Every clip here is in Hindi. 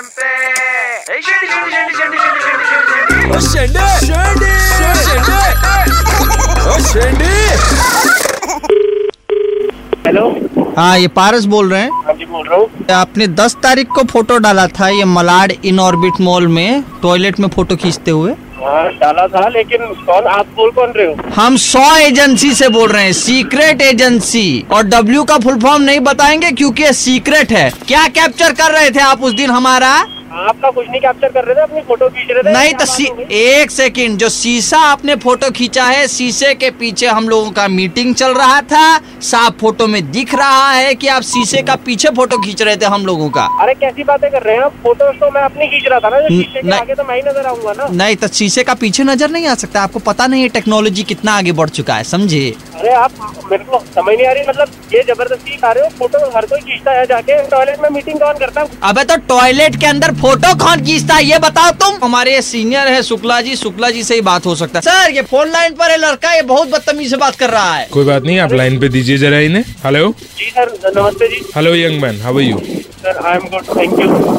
एफएम पे ए, शेंडी, शेंडी, शेंडी, शेंडी, शेंडी, शेंडी, शेंडी, शेंडी। हेलो। हाँ ये पारस बोल रहे हैं। हाँ जी बोल रहा हूँ। आपने 10 तारीख को फ़ोटो डाला था ये मलाड इन ऑर्बिट मॉल में टॉयलेट में फ़ोटो खींचते हुए। डाला था, लेकिन कौन? आप बोल कौन रहे हो? हम सौ एजेंसी से बोल रहे हैं, सीक्रेट एजेंसी। और डब्ल्यू का फुल फॉर्म नहीं बताएँगे क्योंकि ये सीक्रेट है। क्या कैप्चर कर रहे थे आप उस दिन हमारा? आपका कुछ नहीं कैप्चर कर रहे थे अपनी फ़ोटो खींच रहे थे। नहीं तो सी, एक सेकंड जो शीशा आपने फ़ोटो खींचा है शीशे के पीछे हम लोगों का मीटिंग चल रहा था। साफ़ फ़ोटो में दिख रहा है कि आप शीशे का पीछे फ़ोटो खींच रहे थे हम लोगों का। अरे कैसी बातें कर रहे हैं आप? फ़ोटो तो मैं अपनी खींच रहा था ना शीशे के आगे तो मैं ही नज़र आऊँगा ना। नहीं तो शीशे का पीछे नज़र नहीं आ सकता। आपको पता नहीं है टेक्नोलॉजी कितना आगे बढ़ चुका है समझे अरे आप मेरे को समझ नहीं आ रही मतलब ये ज़बरदस्ती खा रहे हो फ़ोटो हर कोई खींचता है जाके टॉयलेट में मीटिंग कौन करता है? अबे तो टॉयलेट के अंदर फ़ोटो कौन खींचता है ये बताओ तुम। हमारे सीनियर है शुक्ला जी शुक्ला जी से ही बात हो सकता है। सर ये फ़ोन लाइन पर है लड़का ये बहुत बदतमीजी से बात कर रहा है। कोई बात नहीं आप लाइन पे दीजिए जरा इन्हें। हेलो जी सर नमस्ते जी। Hello young man how are you sir I am good thank you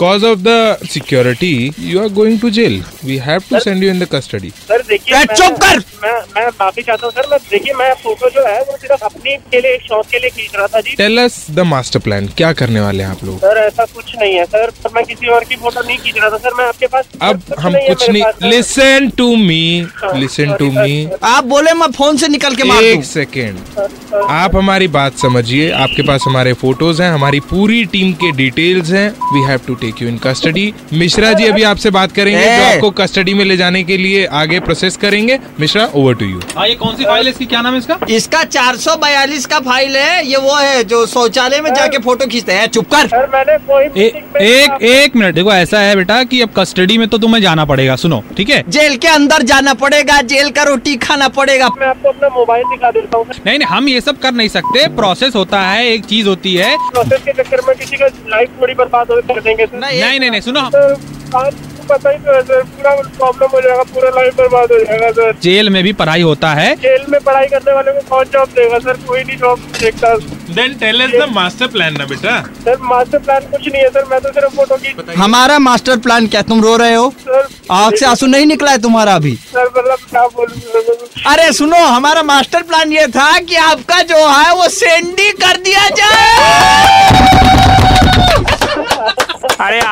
Cause of the security, you are going to jail. We have to send you in the custody. Sir देखिए मैं- चुप कर! मैं मैं माफ़ी चाहता हूँ सर मैं देखिए मैं फ़ोटो जो है वो सिर्फ़ अपनी के लिए एक शौक के लिए खींच रहा था जी। Tell us the master plan. क्या करने वाले हैं आप लोग? सर ऐसा कुछ नहीं है सर पर मैं किसी और की फ़ोटो नहीं खींच रहा था सर मैं आपके पास अब हम कुछ नहीं listen to me listen to me आप बोले मैं फ़ोन से निकल के मार एक दूँ। सेकेंड आप हमारी बात समझिए आपके पास हमारे फ़ोटोज़ हैं हमारी पूरी टीम के डिटेल्स हैं we have to take you in custody Mishra ji अभी आपसे बात करेंगे जो आपको कस्टडी में ले जाने के लिए आगे प्रोसेस करेंगे। मिश्रा ओवर टू यू हाँ ये कौन सी फ़ाइल है इसकी? क्या नाम है इसका? इसका 442 का फ़ाइल है ये वो है जो शौचालय में जाके फ़ोटो खींचते हैं। चुप कर। सर मैंने कोई ए, एक एक मिनट देखो ऐसा है बेटा कि अब कस्टडी में तो तुम्हें जाना पड़ेगा सुनो ठीक है? जेल के अंदर जाना पड़ेगा जेल का रोटी खाना पड़ेगा। मैं आपको अपना मोबाइल दिखा देता हूँ। नहीं नहीं हम ये सब कर नहीं सकते। प्रोसेस होता है एक चीज़ होती है। प्रोसेस के चक्कर में किसी का लाइफ थोड़ी बर्बाद हो कर देंगे नहीं, नहीं नहीं सुनो। सर आपको पता ही तो है। सर पूरा प्रॉब्लम हो जाएगा पूरा लाइफ बर्बाद हो जाएगा सर जेल में भी पढ़ाई होता है। जेल में पढ़ाई करने वाले को कौन जॉब देगा सर कोई नहीं जॉब देखता। Then tell us the master plan ना बेटा। सर मास्टर प्लान कुछ नहीं है सर मैं तो सिर्फ़ फ़ोटो की हमारा मास्टर प्लान क्या? तुम रो रहे हो? सर आग से आँसू नहीं निकला है तुम्हारा अभी? सर मतलब क्या बोलूँ अरे सुनो हमारा मास्टर प्लान ये था कि आपका जो है वो सेंडी कर दिया जाए।